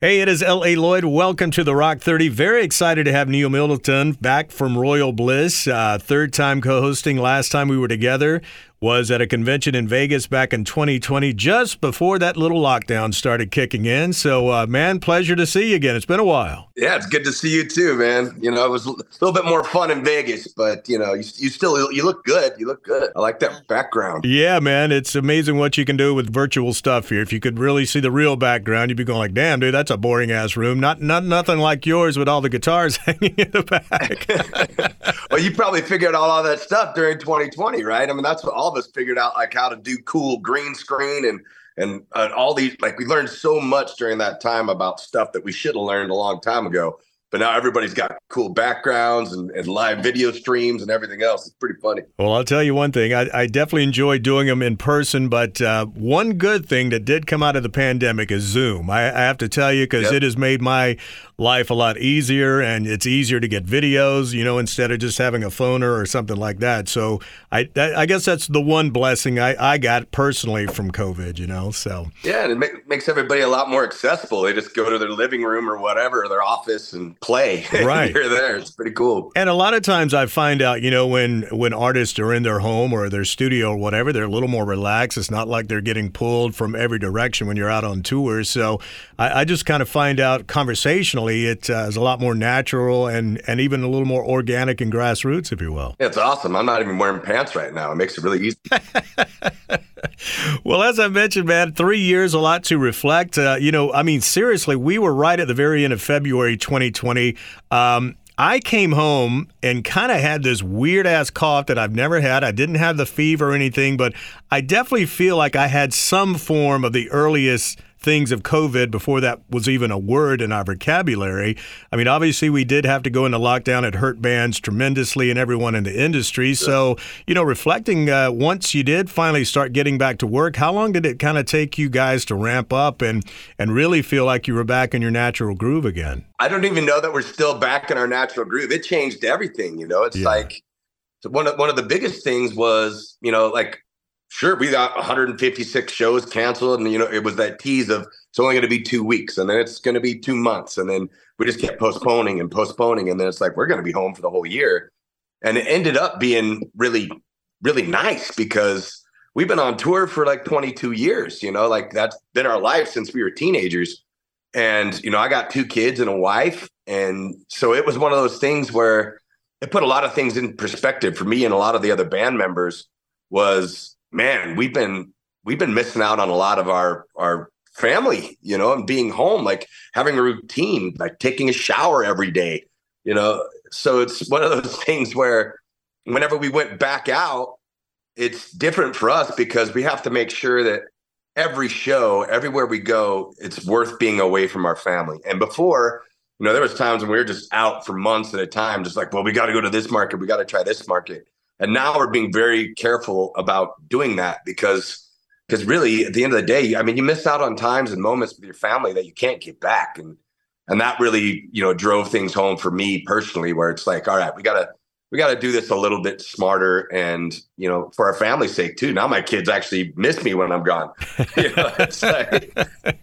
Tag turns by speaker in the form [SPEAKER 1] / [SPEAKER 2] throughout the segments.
[SPEAKER 1] Hey, it is L.A. Lloyd. Welcome to the Rock 30. Very excited to have Neal Middleton back from Royal Bliss. Uh, third time co hosting. Last time we were together was at a convention in Vegas back in 2020, just before that little lockdown started kicking in. So, uh, man, pleasure to see you again. It's been a while.
[SPEAKER 2] Yeah, it's good to see you too, man. You know, it was a little bit more fun in Vegas, but you know, you, you still you look good. You look good. I like that background.
[SPEAKER 1] Yeah, man, it's amazing what you can do with virtual stuff here. If you could really see the real background, you'd be going like, "Damn, dude, that's a boring ass room." Not not nothing like yours with all the guitars hanging in the back.
[SPEAKER 2] well, you probably figured out all that stuff during 2020, right? I mean, that's what all of us figured out, like how to do cool green screen and and uh, all these. Like we learned so much during that time about stuff that we should have learned a long time ago but now everybody's got cool backgrounds and, and, live video streams and everything else. It's pretty funny.
[SPEAKER 1] Well, I'll tell you one thing. I, I definitely enjoy doing them in person, but uh, one good thing that did come out of the pandemic is Zoom. I, I have to tell you because yep. it has made my life a lot easier and it's easier to get videos, you know, instead of just having a phoner or something like that. So I, that, I guess that's the one blessing I, I got personally from COVID, you know, so.
[SPEAKER 2] Yeah, and it make, makes everybody a lot more accessible. They just go to their living room or whatever, or their office and play
[SPEAKER 1] right
[SPEAKER 2] here there. It's pretty cool.
[SPEAKER 1] And a lot of times I find out, you know, when when artists are in their home or their studio or whatever, they're a little more relaxed. It's not like they're getting pulled from every direction when you're out on tour. So I, I just kind of find out conversationally it uh, is a lot more natural and and even a little more organic and grassroots, if you will.
[SPEAKER 2] Yeah, it's awesome. I'm not even wearing pants right now. It makes it really easy.
[SPEAKER 1] well, as I mentioned, man, three years, a lot to reflect. Uh, you know, I mean, seriously, we were right at the very end of February 2020. Um, I came home and kind of had this weird ass cough that I've never had. I didn't have the fever or anything, but I definitely feel like I had some form of the earliest things of COVID before that was even a word in our vocabulary. I mean, obviously, we did have to go into lockdown. It hurt bands tremendously and everyone in the industry. So, you know, reflecting, uh, once you did finally start getting back to work, how long did it kind of take you guys to ramp up and, and really feel like you were back in your natural groove again?
[SPEAKER 2] I don't even know that we're still back in our natural groove. It changed everything, you know? It's yeah. like, one of one of the biggest things was, you know, like sure, we got 156 shows canceled, and you know, it was that tease of it's only going to be two weeks, and then it's going to be two months, and then we just kept postponing and postponing, and then it's like we're going to be home for the whole year, and it ended up being really, really nice because we've been on tour for like 22 years, you know, like that's been our life since we were teenagers, and you know, I got two kids and a wife, and so it was one of those things where it put a lot of things in perspective for me and a lot of the other band members was man, we've been we've been missing out on a lot of our our family, you know, and being home, like having a routine, like taking a shower every day, you know. So it's one of those things where whenever we went back out, it's different for us because we have to make sure that every show, everywhere we go, it's worth being away from our family. And before, you know, there was times when we were just out for months at a time, just like, well, we got to go to this market, we got to try this market. And now we're being very careful about doing that because because really at the end of the day, I mean, you miss out on times and moments with your family that you can't get back. And and that really, you know, drove things home for me personally, where it's like, all right, we gotta we got to do this a little bit smarter and you know for our family's sake too. Now my kids actually miss me when i'm gone. You know, like,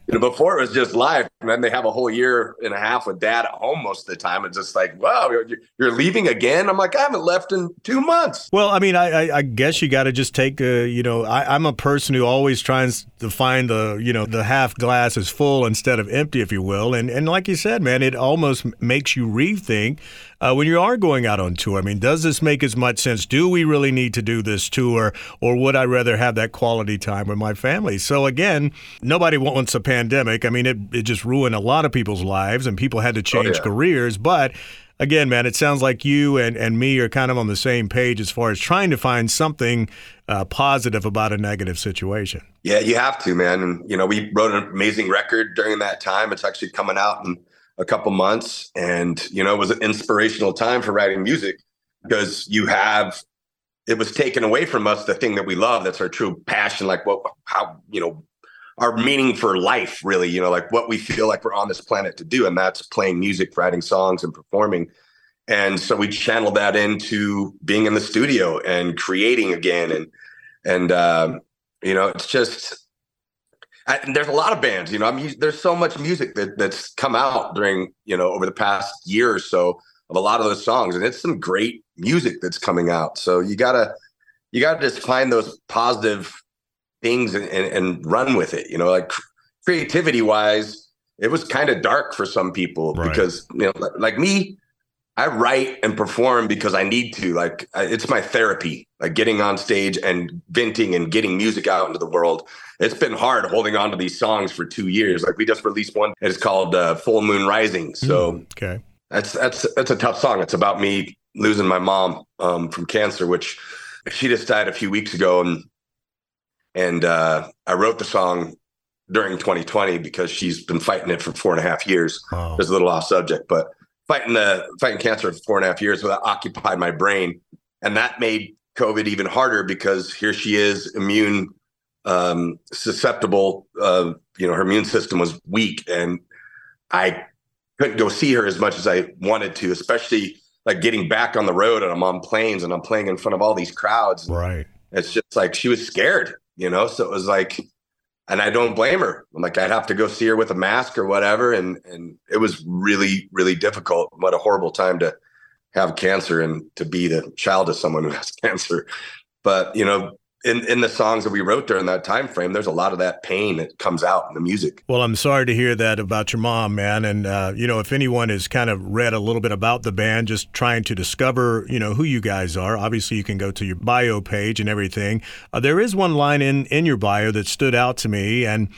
[SPEAKER 2] you know before it was just life and then they have a whole year and a half with dad at home most of the time. It's just like wow you're leaving again? I'm like i haven't left in two months.
[SPEAKER 1] Well i mean i i, guess you got to just take you know I, i'm a person who always tries to find the you know the half glass is full instead of empty if you will. And and like you said man it almost makes you rethink uh, when you are going out on tour? I mean, does this make as much sense? Do we really need to do this tour, or would I rather have that quality time with my family? So again, nobody wants a pandemic. I mean, it it just ruined a lot of people's lives, and people had to change oh, yeah. careers, but again, man, it sounds like you and, and me are kind of on the same page as far as trying to find something uh, positive about a negative situation.
[SPEAKER 2] Yeah, you have to, man. And, you know, we wrote an amazing record during that time. It's actually coming out in a couple months and you know it was an inspirational time for writing music because you have it was taken away from us the thing that we love that's our true passion like what how you know our meaning for life really you know like what we feel like we're on this planet to do and that's playing music writing songs and performing. And so we channeled that into being in the studio and creating again and and um, you know it's just I, there's a lot of bands, you know. I mean, there's so much music that that's come out during, you know, over the past year or so of a lot of those songs, and it's some great music that's coming out. So you gotta, you gotta just find those positive things and, and, and run with it. You know, like creativity wise, it was kind of dark for some people right. because you know, like, like me, I write and perform because I need to. Like it's my therapy. Like getting on stage and venting and getting music out into the world. It's been hard holding on to these songs for two years. Like we just released one. It's called uh, "Full Moon Rising." So
[SPEAKER 1] mm, okay,
[SPEAKER 2] that's that's that's a tough song. It's about me losing my mom um, from cancer, which she just died a few weeks ago, and and uh, I wrote the song during 2020 because she's been fighting it for four and a half years. Oh. It's a little off subject, but fighting the fighting cancer for four and a half years that occupied my brain, and that made COVID even harder because here she is, immune um, susceptible. Uh, you know, her immune system was weak, and I couldn't go see her as much as I wanted to, especially like getting back on the road and I'm on planes and I'm playing in front of all these crowds.
[SPEAKER 1] Right.
[SPEAKER 2] It's just like she was scared, you know. So it was like and I don't blame her. I'm like, I'd have to go see her with a mask or whatever. And and it was really, really difficult. What a horrible time to have cancer and to be the child of someone who has cancer. But you know, in, in the songs that we wrote during that time frame, there's a lot of that pain that comes out in the music.
[SPEAKER 1] Well, I'm sorry to hear that about your mom, man. And uh, you know, if anyone has kind of read a little bit about the band, just trying to discover, you know, who you guys are. Obviously, you can go to your bio page and everything. Uh, there is one line in in your bio that stood out to me, and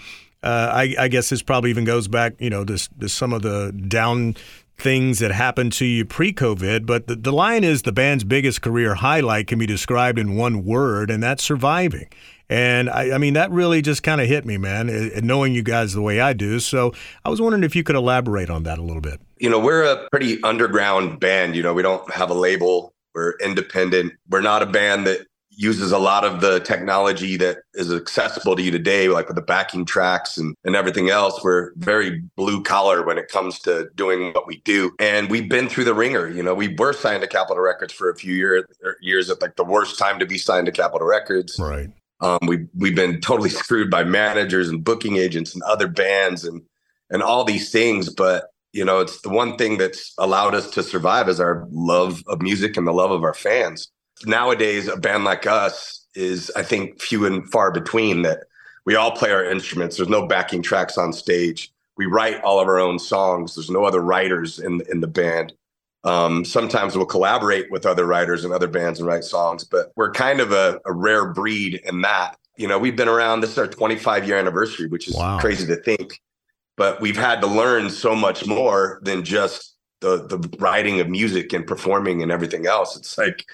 [SPEAKER 1] uh, I, I, guess this probably even goes back, you know, to, to some of the down things that happened to you pre COVID, but the, the line is the band's biggest career highlight can be described in one word, and that's surviving. And I, I mean, that really just kind of hit me, man, eh, eh, knowing you guys the way I do. So I was wondering if you could elaborate on that a little bit.
[SPEAKER 2] You know, we're a pretty underground band. You know, we don't have a label, we're independent. We're not a band that uses a lot of the technology that is accessible to you today, like with the backing tracks and, and everything else. We're very blue collar when it comes to doing what we do. And we've been through the ringer. You know, we were signed to Capitol Records for a few year, er, years at like the worst time to be signed to Capitol Records.
[SPEAKER 1] Right.
[SPEAKER 2] Um, we we've been totally screwed by managers and booking agents and other bands and and all these things. But you know, it's the one thing that's allowed us to survive is our love of music and the love of our fans nowadays a band like us is i think few and far between that we all play our instruments. There's no backing tracks on stage. We write all of our own songs. There's no other writers in in the band. Um, sometimes we'll collaborate with other writers and other bands and write songs but we're kind of a, a rare breed in that. You know we've been around this is our 25 year anniversary which is wow. crazy to think but we've had to learn so much more than just the the writing of music and performing and everything else it's like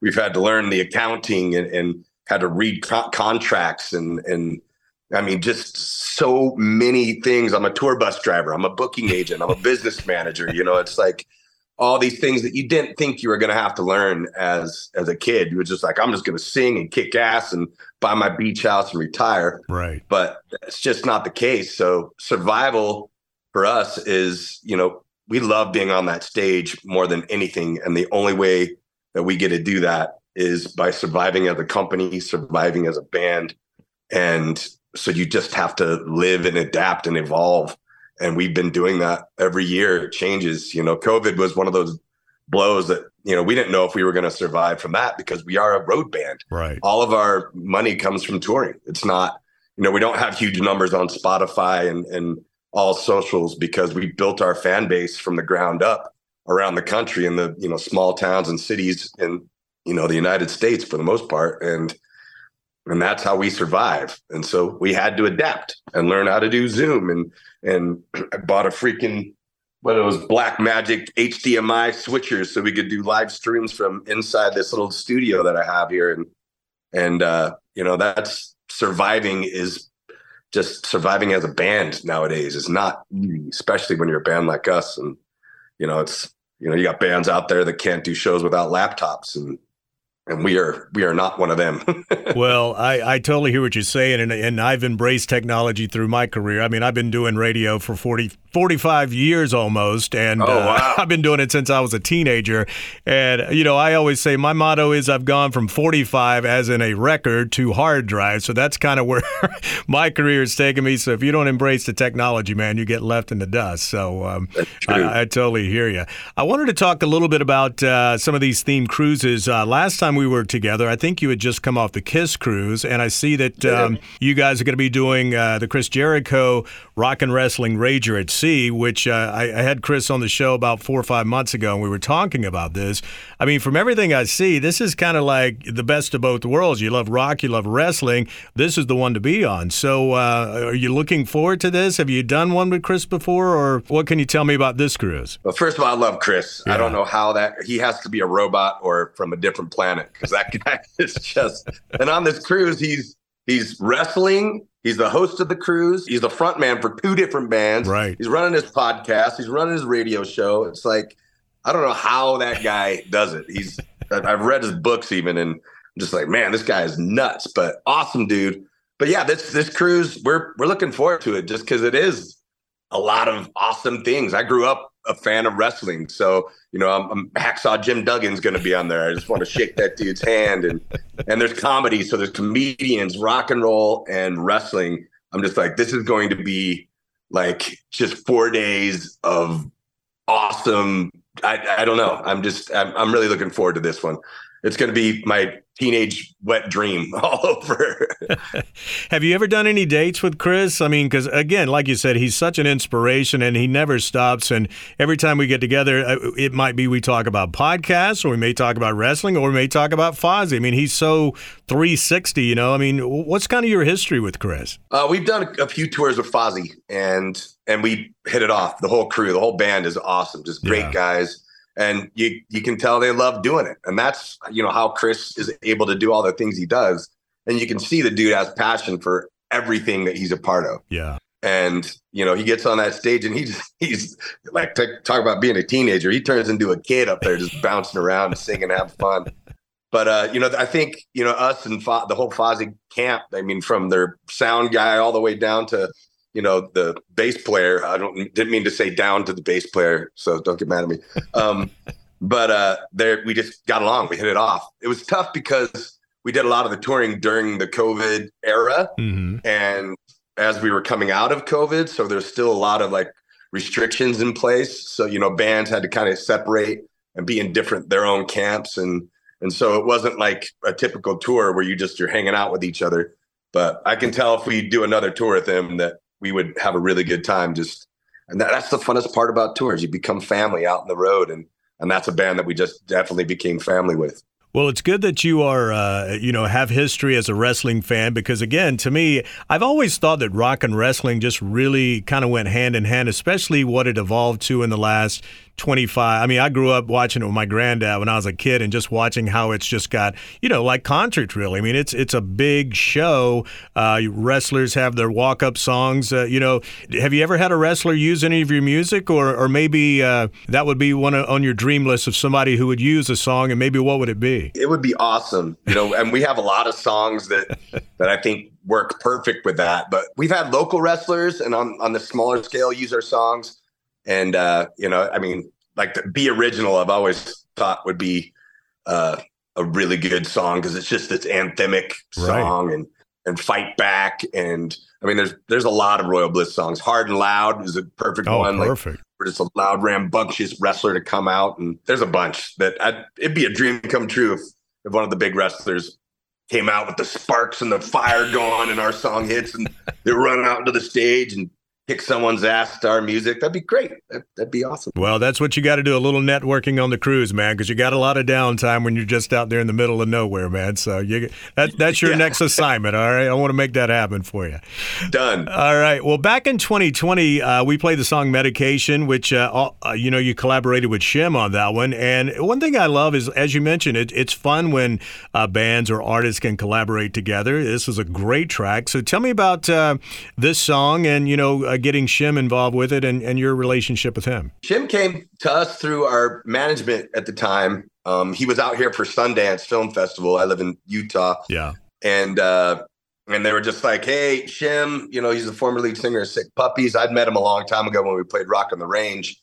[SPEAKER 2] we've had to learn the accounting and, and had to read co- contracts and and I mean, just so many things. I'm a tour bus driver. I'm a booking agent. I'm a business manager. You know, it's like all these things that you didn't think you were going to have to learn as as a kid. You were just like, I'm just going to sing and kick ass and buy my beach house and retire.
[SPEAKER 1] Right.
[SPEAKER 2] But it's just not the case. So survival for us is, you know, we love being on that stage more than anything, and the only way that we get to do that is by surviving as a company, surviving as a band. And so you just have to live and adapt and evolve. And we've been doing that every year. It changes. You know, COVID was one of those blows that, you know, we didn't know if we were going to survive from that because we are a road band.
[SPEAKER 1] Right.
[SPEAKER 2] All of our money comes from touring. It's not, you know, we don't have huge numbers on Spotify and, and all socials because we built our fan base from the ground up around the country in the you know small towns and cities in you know the United States for the most part. And and that's how we survive. And so we had to adapt and learn how to do zoom and and I bought a freaking what it was Blackmagic HDMI switchers so we could do live streams from inside this little studio that I have here. And and uh you know that's surviving is just surviving as a band nowadays is not easy especially when you're a band like us and you know, it's you know, you got bands out there that can't do shows without laptops and and we are we are not one of them.
[SPEAKER 1] well, I, I totally hear what you're saying, and and I've embraced technology through my career. I mean, I've been doing radio for 40 45 years almost, and
[SPEAKER 2] oh, wow. uh,
[SPEAKER 1] I've been doing it since I was a teenager. And you know, I always say my motto is I've gone from 45 as in a record to hard drive. So that's kind of where my career has taken me. So if you don't embrace the technology, man, you get left in the dust. So um, I, I, totally hear you. I wanted to talk a little bit about uh, some of these themed cruises. Uh, last time we were together, I think you had just come off the Kiss cruise, and I see that um, you guys are going to be doing uh, the Chris Jericho Rock and Wrestling Rager at Which uh, I, I, had Chris on the show about four or five months ago, and we were talking about this. I mean, from everything I see, this is kind of like the best of both worlds. You love rock, you love wrestling. This is the one to be on. So, uh, are you looking forward to this? Have you done one with Chris before, or what can you tell me about this cruise?
[SPEAKER 2] Well, first of all, I love Chris. Yeah. I don't know how that he has to be a robot or from a different planet because that guy is just. And on this cruise, he's he's wrestling He's the host of the cruise. He's the front man for two different bands.
[SPEAKER 1] Right.
[SPEAKER 2] He's running his podcast. He's running his radio show. It's like I don't know how that guy does it. He's I've read his books even, and I'm just like, man, this guy is nuts, but awesome dude. But yeah, this this cruise, we're we're looking forward to it just because it is a lot of awesome things. I grew up a fan of wrestling, so you know, I'm, I'm hacksaw Jim Duggan's going to be on there. I just want to shake that dude's hand, and and there's comedy, so there's comedians, rock and roll, and wrestling. I'm just like, this is going to be like just four days of awesome. I I don't know. I'm just I'm I'm really looking forward to this one. It's going to be my teenage wet dream all over.
[SPEAKER 1] Have you ever done any dates with Chris? I mean, because again, like you said, he's such an inspiration and he never stops. And every time we get together, uh, it might be we talk about podcasts or we may talk about wrestling or we may talk about Fozzy. I mean, he's so 360, you know? I mean, what's kind of your history with Chris?
[SPEAKER 2] Uh, we've done a few tours with Fozzy and and we hit it off. The whole crew, the whole band is awesome. Just great yeah. guys and you you can tell they love doing it. And that's you know how chris is able to do all the things he does. And you can see the dude has passion for everything that he's a part of.
[SPEAKER 1] Yeah.
[SPEAKER 2] And you know he gets on that stage and he just he's like t- talk about being a teenager. He turns into a kid up there just bouncing around and singing having fun. But uh, you know i think you know us and Fo- the whole Fozzy camp i mean from their sound guy all the way down to you know the bass player i don't didn't mean to say down to the bass player so don't get mad at me. Um, but uh there we just got along we hit it off. It was tough because we did a lot of the touring during the covid era. Mm-hmm. and as we were coming out of covid so there's still a lot of like restrictions in place. So you know bands had to kind of separate and be in different their own camps. And and so it wasn't like a typical tour where you just you're hanging out with each other. But I can tell if we do another tour with them that we would have a really good time just and that, that's the funnest part about tours. You become family out in the road and and that's a band that we just definitely became family with.
[SPEAKER 1] Well, it's good that you are, uh, you know, have history as a wrestling fan because, again, to me, I've always thought that rock and wrestling just really kind of went hand in hand, especially what it evolved to in the last 25. I mean, I grew up watching it with my granddad when I was a kid and just watching how it's just got, you know, like concerts really. I mean, it's it's a big show. Uh, wrestlers have their walk-up songs. Uh, you know, have you ever had a wrestler use any of your music or or maybe uh, that would be one on your dream list of somebody who would use a song and maybe what would it be?
[SPEAKER 2] It would be awesome. You know, and we have a lot of songs that that I think work perfect with that. But we've had local wrestlers and on on the smaller scale use our songs and uh, you know, I mean, like the "Be Original," I've always thought would be uh, a really good song because it's just this anthemic song right. and and fight back and I mean, there's there's a lot of Royal Bliss songs. Hard and Loud is a perfect
[SPEAKER 1] oh,
[SPEAKER 2] one.
[SPEAKER 1] Perfect. Like,
[SPEAKER 2] for just a loud, rambunctious wrestler to come out, and there's a bunch that I'd, it'd be a dream come true if, if one of the big wrestlers came out with the sparks and the fire going, and our song hits, and they run out into the stage and kick someone's ass to our music, that'd be great. That, would be awesome.
[SPEAKER 1] Well, that's what you got to do a little networking on the cruise, man, because you got a lot of downtime when you're just out there in the middle of nowhere, man. So you, that, that's your yeah. next assignment, all right? I want to make that happen for you.
[SPEAKER 2] Done.
[SPEAKER 1] All right. Well, back in 2020, uh, we played the song Medication, which, uh, uh, you know, you collaborated with Shim on that one. And one thing I love is, as you mentioned, it, it's fun when uh, bands or artists can collaborate together. This is a great track. So tell me about uh, this song and, you know, uh, getting Shim involved with it and, and your relationship with him?
[SPEAKER 2] Shim came to us through our management at the time. Um, he was out here for Sundance Film Festival. I live in Utah.
[SPEAKER 1] Yeah.
[SPEAKER 2] And uh, and they were just like, "Hey, Shim, you know, he's the former lead singer of Sick Puppies. I'd met him a long time ago when we played Rock on the Range.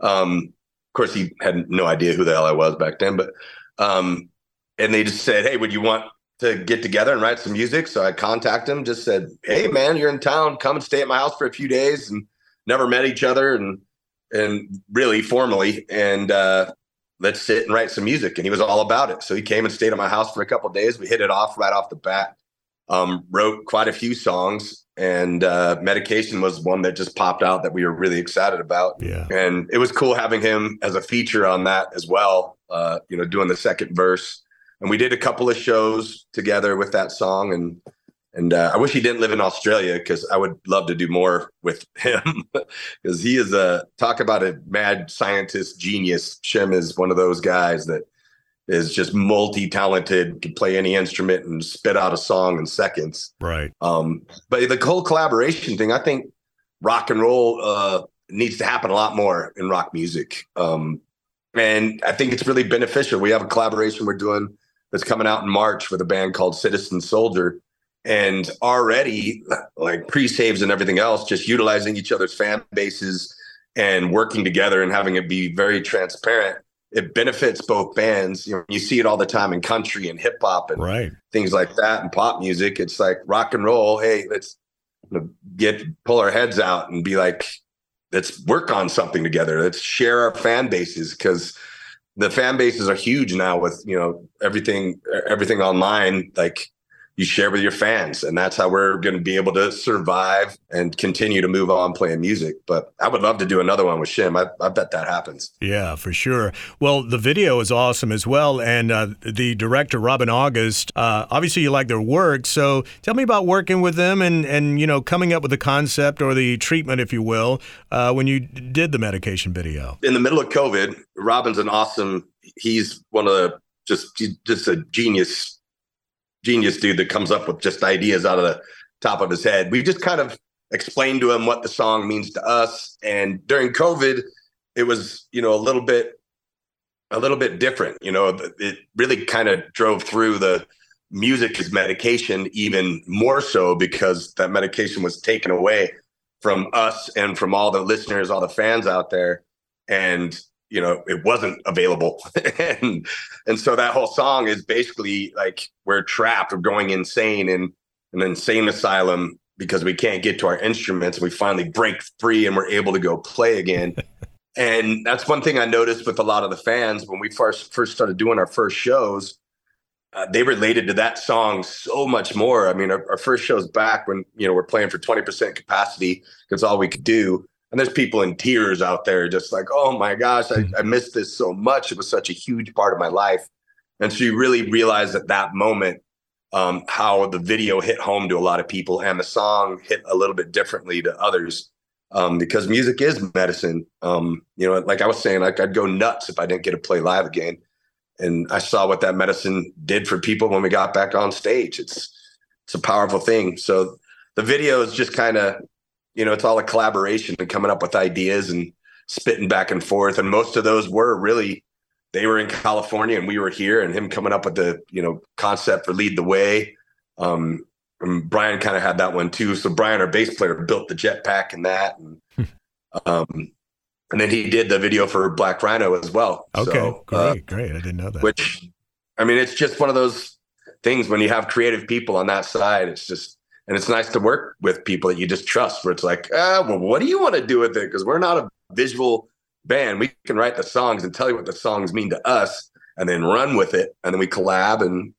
[SPEAKER 2] Um, of course, he had no idea who the hell I was back then, but um, and they just said, "Hey, would you want to get together and write some music?" So I contacted him, just said, "Hey, man, you're in town. Come and stay at my house for a few days." And never met each other, and and really formally, and uh, let's sit and write some music. And he was all about it. So he came and stayed at my house for a couple days. We hit it off right off the bat. Um, wrote quite a few songs, and uh, medication was one that just popped out that we were really excited about.
[SPEAKER 1] Yeah,
[SPEAKER 2] and it was cool having him as a feature on that as well. Uh, you know, doing the second verse, and we did a couple of shows together with that song, and and uh, I wish he didn't live in Australia because I would love to do more with him because he is a talk about a mad scientist genius. Shim is one of those guys that is just multi-talented, can play any instrument and spit out a song in seconds.
[SPEAKER 1] Right.
[SPEAKER 2] Um, but the whole collaboration thing, I think rock and roll uh, needs to happen a lot more in rock music. Um, and I think it's really beneficial. We have a collaboration we're doing that's coming out in March with a band called Citizen Soldier. And already, like pre saves and everything else, just utilizing each other's fan bases and working together and having it be very transparent it benefits both bands. You know, you see it all the time in country and hip hop and
[SPEAKER 1] right.
[SPEAKER 2] things like that and pop music. It's like rock and roll. Hey, let's get pull our heads out and be like, let's work on something together. Let's share our fan bases because the fan bases are huge now with you know everything everything online. Like you share with your fans and that's how we're going to be able to survive and continue to move on playing music. But i would love to do another one with shim. I, I bet that happens.
[SPEAKER 1] Yeah for sure. Well the video is awesome as well and uh, the director robin august uh, obviously you like their work so tell me about working with them and and you know coming up with the concept or the treatment if you will uh, when you did the medication video.
[SPEAKER 2] In the middle of covid robin's an awesome he's one of the just just a genius genius dude that comes up with just ideas out of the top of his head. We've just kind of explained to him what the song means to us. And during COVID, it was, you know, a little bit a little bit different. You know, it really kind of drove through the music as medication even more so because that medication was taken away from us and from all the listeners, all the fans out there. And you know it wasn't available. And and so that whole song is basically like we're trapped we're going insane in an insane asylum because we can't get to our instruments we finally break free and we're able to go play again. And that's one thing i noticed with a lot of the fans when we first first started doing our first shows uh, they related to that song so much more. I mean our, our first shows back when you know we're playing for 20% capacity because all we could do and there's people in tears out there just like oh my gosh I, I missed this so much. It was such a huge part of my life. And so you really realize at that moment um, how the video hit home to a lot of people and the song hit a little bit differently to others um, because music is medicine. Um, you know like i was saying like i'd go nuts if i didn't get to play live again. And i saw what that medicine did for people when we got back on stage. It's it's a powerful thing. So the video is just kind of you know, it's all a collaboration and coming up with ideas and spitting back and forth. And most of those were really they were in California and we were here, and him coming up with the you know concept for lead the way. Um, and Brian kind of had that one too. So Brian, our bass player, built the jetpack and that, and um, and then he did the video for Black Rhino as well.
[SPEAKER 1] Okay, so, great, uh, great. I didn't know that.
[SPEAKER 2] Which, I mean, it's just one of those things when you have creative people on that side. It's just and it's nice to work with people that you just trust where it's like ah well what do you want to do with it? Because we're not a visual band. We can write the songs and tell you what the songs mean to us and then run with it. And then we collab and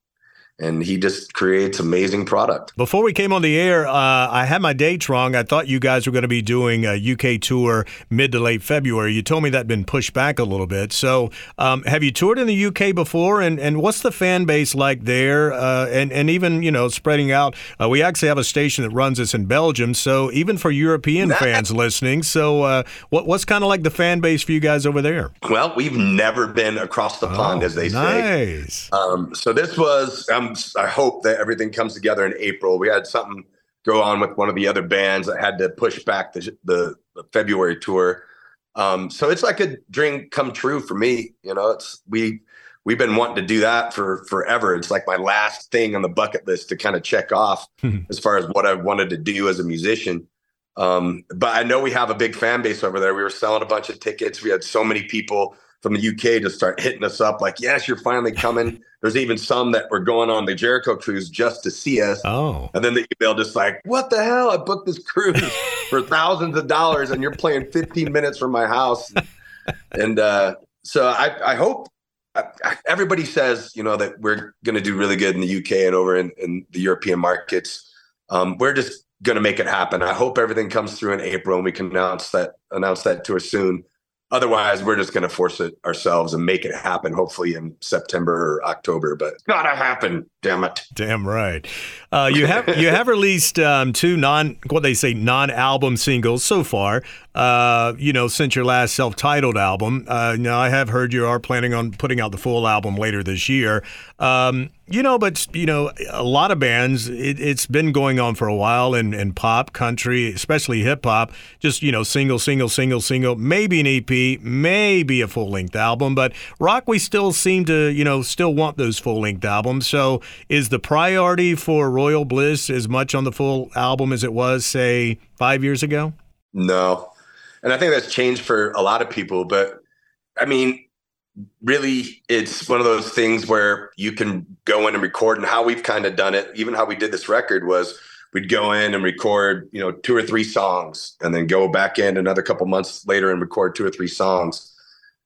[SPEAKER 2] and he just creates amazing product.
[SPEAKER 1] Before we came on the air, uh, I had my dates wrong. I thought you guys were going to be doing a UK tour mid to late February. You told me that had been pushed back a little bit. So, um, have you toured in the UK before? And and what's the fan base like there? Uh, and and even you know spreading out. Uh, we actually have a station that runs this in Belgium. So even for European fans listening, so uh, what what's kind of like the fan base for you guys over there?
[SPEAKER 2] Well, we've never been across the pond,
[SPEAKER 1] oh,
[SPEAKER 2] as they
[SPEAKER 1] nice.
[SPEAKER 2] say. Um, so this was. Um, I hope that everything comes together in April. We had something go on with one of the other bands that had to push back the, the, the February tour. Um, so it's like a dream come true for me. You know, it's we we've been wanting to do that for forever. It's like my last thing on the bucket list to kind of check off as far as what I wanted to do as a musician. Um, but I know we have a big fan base over there. We were selling a bunch of tickets. We had so many people from the UK just start hitting us up like, yes, you're finally coming. There's even some that were going on the Jericho cruise just to see us.
[SPEAKER 1] Oh.
[SPEAKER 2] And then the email just like, what the hell? I booked this cruise for thousands of dollars and you're playing 15 minutes from my house. and uh, so I, I hope I, I, everybody says, you know, that we're going to do really good in the UK and over in, in the European markets. Um, we're just going to make it happen. I hope everything comes through in April and we can announce that announce that tour soon. Otherwise, we're just going to force it ourselves and make it happen, hopefully in September or October. But it's gotta happen, damn it!
[SPEAKER 1] Damn right. Uh, you have you have released um, two non what they say non album singles so far. Uh, you know, since your last self titled album. Uh, now I have heard you are planning on putting out the full album later this year. Um, you know, but you know, a lot of bands. It, has been going on for a while in, in pop, country, especially hip hop. Just you know, single, single, single, single. Maybe an EP, maybe a full length album. But rock, we still seem to you know still want those full length albums. So is the priority for Royal Bliss as much on the full album as it was, say, five years ago?
[SPEAKER 2] No, and I think that's changed for a lot of people. But I mean, really it's one of those things where you can go in and record and how we've kind of done it even how we did this record was we'd go in and record you know two or three songs and then go back in another couple months later and record two or three songs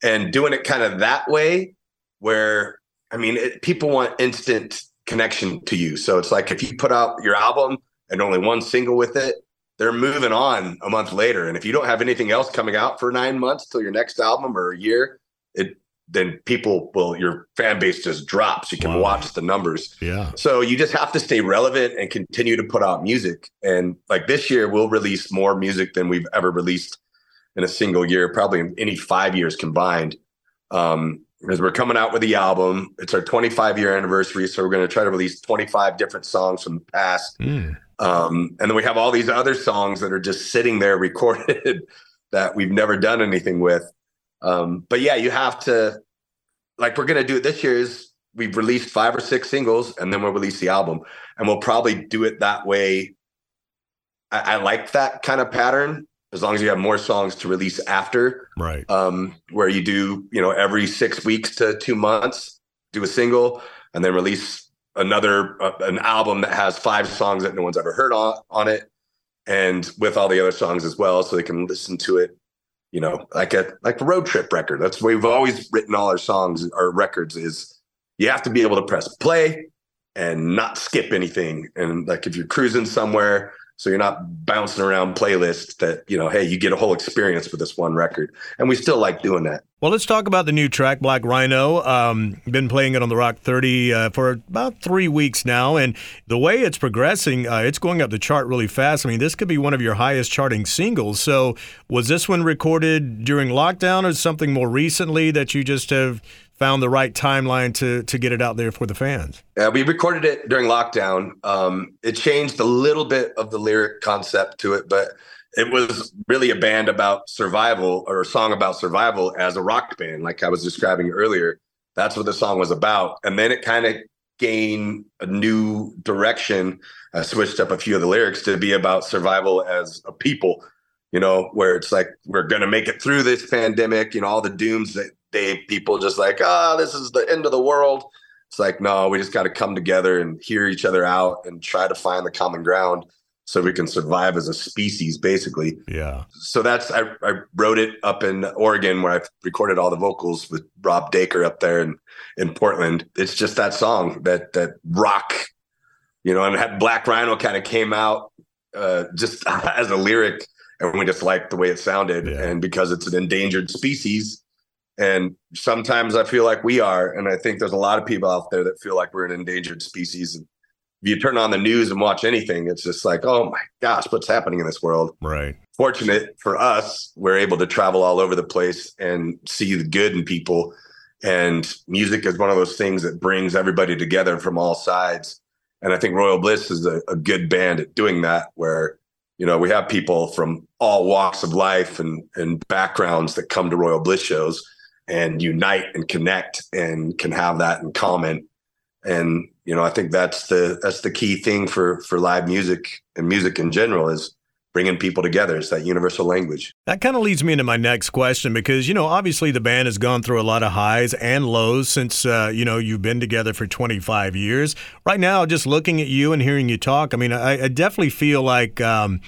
[SPEAKER 2] and doing it kind of that way where i mean it, people want instant connection to you so it's like if you put out your album and only one single with it they're moving on a month later and if you don't have anything else coming out for nine months till your next album or a year it then people will your fan base just drops. You can wow. watch the numbers.
[SPEAKER 1] Yeah.
[SPEAKER 2] So you just have to stay relevant and continue to put out music. And like this year, we'll release more music than we've ever released in a single year, probably in any five years combined. Um, because we're coming out with the album. It's our 25 year anniversary. So we're going to try to release 25 different songs from the past. Mm. Um, and then we have all these other songs that are just sitting there recorded that we've never done anything with. Um, but yeah, you have to like we're gonna do it this year is we've released five or six singles and then we'll release the album. And we'll probably do it that way. I, I like that kind of pattern as long as you have more songs to release after.
[SPEAKER 1] Right.
[SPEAKER 2] Um, where you do, you know, every six weeks to two months, do a single and then release another uh, an album that has five songs that no one's ever heard on on it and with all the other songs as well so they can listen to it you know, like a like a road trip record. That's the way we've always written all our songs, our records is you have to be able to press play and not skip anything. And like if you're cruising somewhere, so you're not bouncing around playlists that, you know, hey, you get a whole experience with this one record. And we still like doing that.
[SPEAKER 1] Well, let's talk about the new track, Black Rhino. Um, been playing it on the Rock 30 uh, for about three weeks now. And the way it's progressing, uh, it's going up the chart really fast. I mean, this could be one of your highest charting singles. So was this one recorded during lockdown or something more recently that you just have found the right timeline to to get it out there for the fans?
[SPEAKER 2] Yeah, we recorded it during lockdown. Um, it changed a little bit of the lyric concept to it, but it was really a band about survival or a song about survival as a rock band, like I was describing earlier. That's what the song was about, and then it kind of gained a new direction. I switched up a few of the lyrics to be about survival as a people you know, where it's like we're gonna make it through this pandemic, you know, all the dooms that they people just like, ah, oh, this is the end of the world. It's like, no, we just got to come together and hear each other out and try to find the common ground so we can survive as a species, basically.
[SPEAKER 1] Yeah.
[SPEAKER 2] So that's I, I wrote it up in Oregon where I recorded all the vocals with Rob Dacre up there in in Portland. It's just that song that that rock, you know, and had Black Rhino kind of came out uh, just as a lyric and we just liked the way it sounded. Yeah. And because it's an endangered species, and sometimes I feel like we are, and I think there's a lot of people out there that feel like we're an endangered species. And if you turn on the news and watch anything, it's just like, oh my gosh, what's happening in this world?
[SPEAKER 1] Right.
[SPEAKER 2] Fortunate for us, we're able to travel all over the place and see the good in people. And music is one of those things that brings everybody together from all sides. And I think Royal Bliss is a, a good band at doing that, where you know we have people from all walks of life and and backgrounds that come to royal bliss shows and unite and connect and can have that in common. And you know, I think that's the that's the key thing for for live music and music in general is bringing people together. It's that universal language.
[SPEAKER 1] That kind of leads me into my next question because, you know, obviously the band has gone through a lot of highs and lows since, uh, you know, you've been together for 25 years. Right now, just looking at you and hearing you talk, I mean, I, I definitely feel like. Um,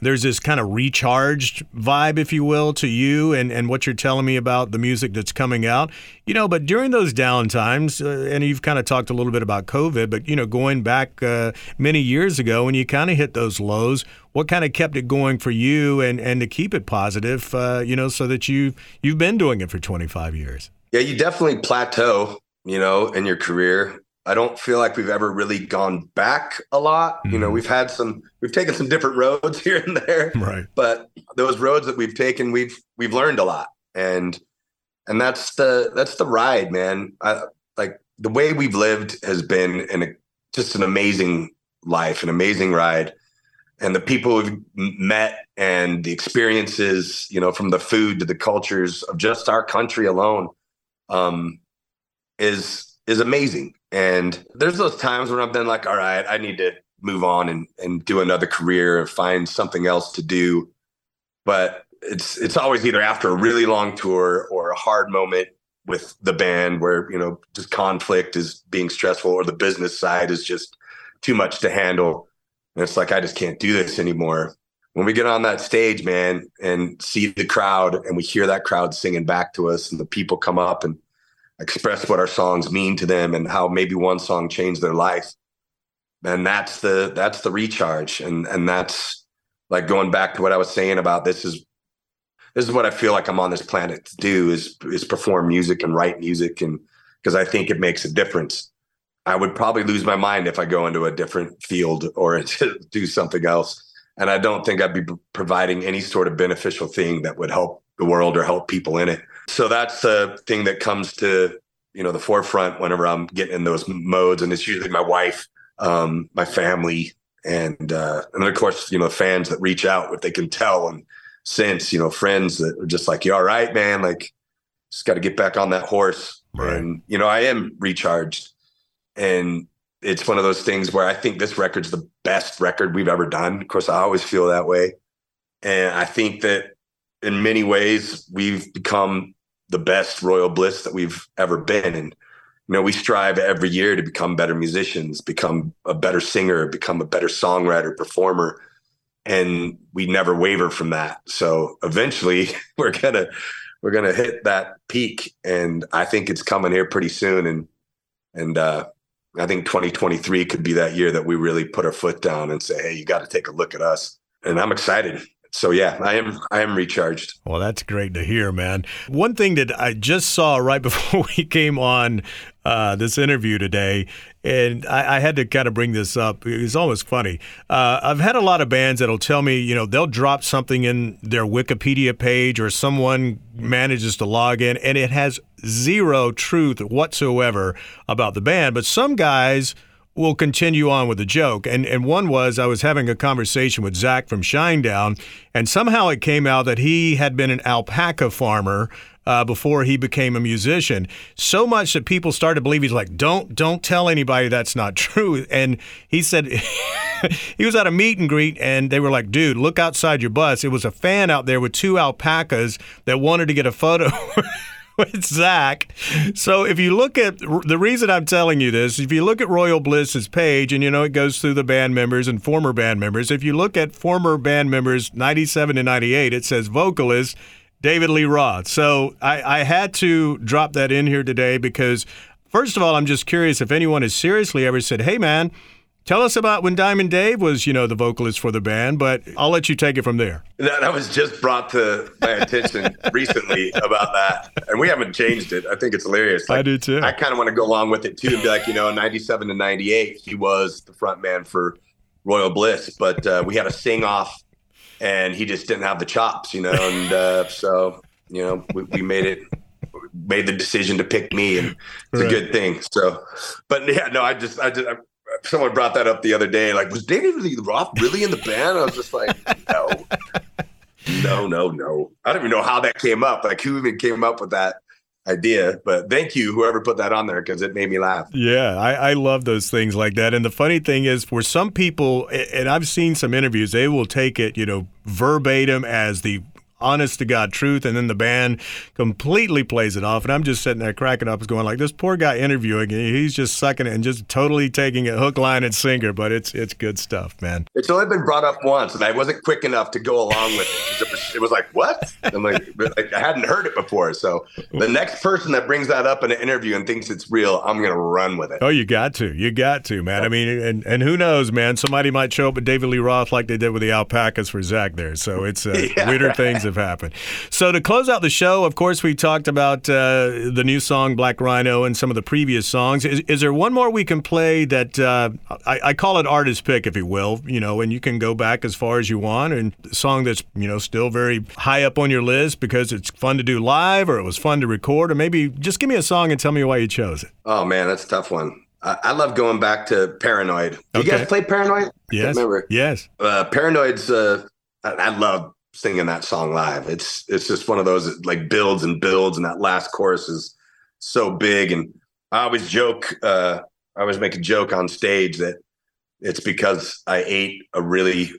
[SPEAKER 1] there's this kind of recharged vibe, if you will, to you and, and what you're telling me about the music that's coming out. You know, but during those down times, uh, and you've kind of talked a little bit about COVID, but, you know, going back uh, many years ago when you kind of hit those lows, what kind of kept it going for you and, and to keep it positive, uh, you know, so that you, you've been doing it for 25 years?
[SPEAKER 2] Yeah, you definitely plateau, you know, in your career. I don't feel like we've ever really gone back a lot. Mm-hmm. You know, mm-hmm. we've had some, we've taken some different roads here and there,
[SPEAKER 1] right?
[SPEAKER 2] But those roads that we've taken, we've we've learned a lot, and and that's the that's the ride, man. I, like the way we've lived has been in a, just an amazing life, an amazing ride, and the people we've met and the experiences, you know, from the food to the cultures of just our country alone, um, is is amazing and there's those times when I've been like, all right, I need to move on and, and do another career or find something else to do. But it's it's always either after a really long tour or a hard moment with the band where, you know, just conflict is being stressful or the business side is just too much to handle. And it's like, I just can't do this anymore. When we get on that stage, man, and see the crowd and we hear that crowd singing back to us and the people come up and express what our songs mean to them and how maybe one song changed their life and that's the that's the recharge. And and that's like going back to what i was saying about this is this is what i feel like i'm on this planet to do is is perform music and write music. And because i think it makes a difference. I would probably lose my mind if i go into a different field or do something else. And i don't think i'd be providing any sort of beneficial thing that would help the world or help people in it so that's the thing that comes to you know the forefront whenever I'm getting in those modes, and it's usually my wife, um, my family, and uh, and then of course you know fans that reach out if they can tell and sense, you know, friends that are just like, "You all right, man?" Like, just got to get back on that horse, right. and you know, I am recharged, and it's one of those things where I think this record's the best record we've ever done. Of course, I always feel that way, and I think that in many ways we've become the best Royal Bliss that we've ever been. And you know, we strive every year to become better musicians, become a better singer, become a better songwriter, performer, and we never waver from that. So eventually, we're gonna we're gonna hit that peak, and I think it's coming here pretty soon. And and uh, I think 2023 could be that year that we really put our foot down and say, "Hey, you got to take a look at us." And I'm excited so yeah, I am I am recharged.
[SPEAKER 1] Well, that's great to hear, man. One thing that I just saw right before we came on uh, this interview today, and I, I, had to kind of bring this up. It's almost funny. Uh, I've had a lot of bands that'll tell me, you know, they'll drop something in their Wikipedia page, or someone manages to log in, and it has zero truth whatsoever about the band. But some guys we'll continue on with the joke. And and one was I was having a conversation with Zach from Shinedown, and somehow it came out that he had been an alpaca farmer. Uh, before he became a musician, so much that people started to believe he's like, don't don't tell anybody that's not true. And he said he was at a meet and greet, and they were like, dude, look outside your bus. It was a fan out there with two alpacas that wanted to get a photo. with Zach. So if you look at the reason I'm telling you this, if you look at Royal Bliss's page, and you know it goes through the band members and former band members. If you look at former band members 97 to 98, it says vocalist David Lee Roth. So I, I had to drop that in here today because, first of all, I'm just curious if anyone has seriously ever said, hey, man, Tell us about when Diamond Dave was, you know, the vocalist for the band, but I'll let you take it from there.
[SPEAKER 2] That, that was just brought to my attention recently about that. And we haven't changed it. I think it's hilarious.
[SPEAKER 1] Like, I do too.
[SPEAKER 2] I kind of want to go along with it too and be like, you know, 97 to 98, he was the front man for Royal Bliss, but uh, we had a sing off and he just didn't have the chops, you know, and uh, so, you know, we, we made it made the decision to pick me and it's right. a good thing so but yeah no i just i just someone brought that up the other day. Like, was David Lee Roth really in the band? I was just like, no, no, no, no. I don't even know how that came up. Like, who even came up with that idea, but thank you, whoever put that on there, because it made me laugh.
[SPEAKER 1] Yeah, I, I love those things like that. And the funny thing is, for some people, and I've seen some interviews, they will take it, you know, verbatim as the honest to God truth, and then the band completely plays it off. And I'm just sitting there cracking up, going like, this poor guy interviewing, he's just sucking it and just totally taking it hook, line, and sinker. But it's it's good stuff, man.
[SPEAKER 2] It's only been brought up once, and I wasn't quick enough to go along with it. It was, it was like, what? I'm like, I hadn't heard it before. So the next person that brings that up in an interview and thinks it's real, I'm gonna run with it.
[SPEAKER 1] Oh, you got to, you got to, man. I mean, and and who knows, man? Somebody might show up with David Lee Roth like they did with the alpacas for Zach there. So it's uh, yeah, weirder right. things have happened. So to close out the show, of course, we talked about uh, the new song Black Rhino and some of the previous songs. Is, is there one more we can play that uh, I, I, call it artist pick, if you will? You know, and you can go back as far as you want, and a song that's you know still very high up on your list because it's fun to do live, or it was fun to record, or maybe just give me a song and tell me why you chose it.
[SPEAKER 2] Oh man, that's a tough one. I, I love going back to Paranoid. You okay. guys play Paranoid?
[SPEAKER 1] Yes. Yes.
[SPEAKER 2] Uh, Paranoid's. Uh, I, I love singing that song live. It's it's just one of those that, like builds and builds, and that last chorus is so big. And I always joke, uh, I always make a joke on stage that it's because I ate a really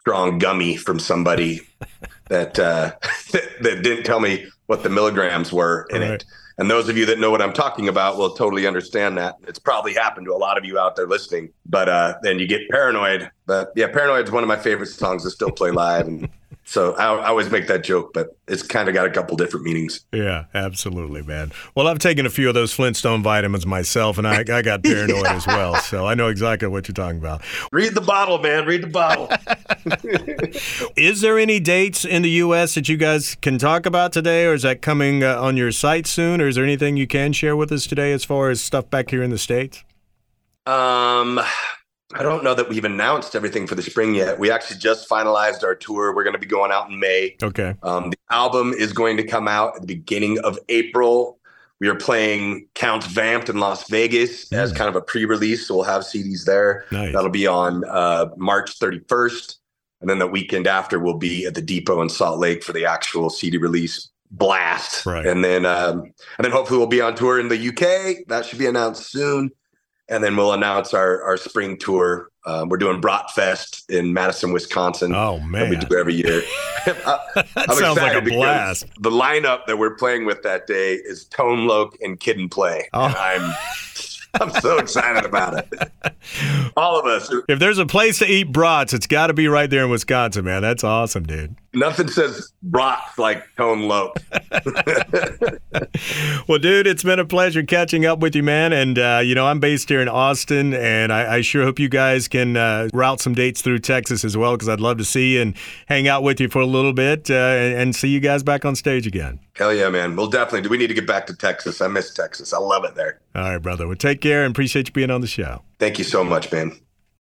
[SPEAKER 2] strong gummy from somebody that uh, that didn't tell me what the milligrams were in right. it. And those of you that know what I'm talking about will totally understand that. It's probably happened to a lot of you out there listening. But uh, then you get paranoid. But yeah, paranoid is one of my favorite songs to still play live. And so I, I, always make that joke, but it's kind of got a couple different meanings.
[SPEAKER 1] Yeah, absolutely, man. Well, I've taken a few of those Flintstone vitamins myself, and I, I got paranoid yeah. as well. So I know exactly what you're talking about.
[SPEAKER 2] Read the bottle, man. Read the bottle.
[SPEAKER 1] is there any dates in the U.S. that you guys can talk about today, or is that coming uh, on your site soon, or is there anything you can share with us today as far as stuff back here in the States?
[SPEAKER 2] Um, I don't know that we've announced everything for the spring yet. We actually just finalized our tour. We're going to be going out in May.
[SPEAKER 1] Okay.
[SPEAKER 2] Um, the album is going to come out at the beginning of April. We are playing Count Vamp'd in Las Vegas mm. as kind of a pre-release, so we'll have CDs there. Nice. That'll be on uh, March 31st, and then the weekend after we'll be at the Depot in Salt Lake for the actual CD release blast.
[SPEAKER 1] Right.
[SPEAKER 2] And then um, and then hopefully we'll be on tour in the UK. That should be announced soon and then we'll announce our our spring tour. Um, we're doing Bratfest in Madison, Wisconsin.
[SPEAKER 1] Oh man,
[SPEAKER 2] we do every year.
[SPEAKER 1] that I'm sounds like a blast.
[SPEAKER 2] The lineup that we're playing with that day is Tone Loc and Kid and Play. Oh. And I'm I'm so excited about it. All of us.
[SPEAKER 1] If there's a place to eat brats, it's got to be right there in Wisconsin, man. That's awesome, dude.
[SPEAKER 2] Nothing says brats like Tone Loc.
[SPEAKER 1] well, dude, it's been a pleasure catching up with you, man. And, uh, you know, I'm based here in Austin, and I, I sure hope you guys can uh, route some dates through Texas as well, because I'd love to see you and hang out with you for a little bit uh, and, and see you guys back on stage again.
[SPEAKER 2] Hell yeah, man. We'll definitely do. We need to get back to Texas. I miss Texas. I love it there.
[SPEAKER 1] All right, brother. Well, take care and appreciate you being on the show.
[SPEAKER 2] Thank you so much, man.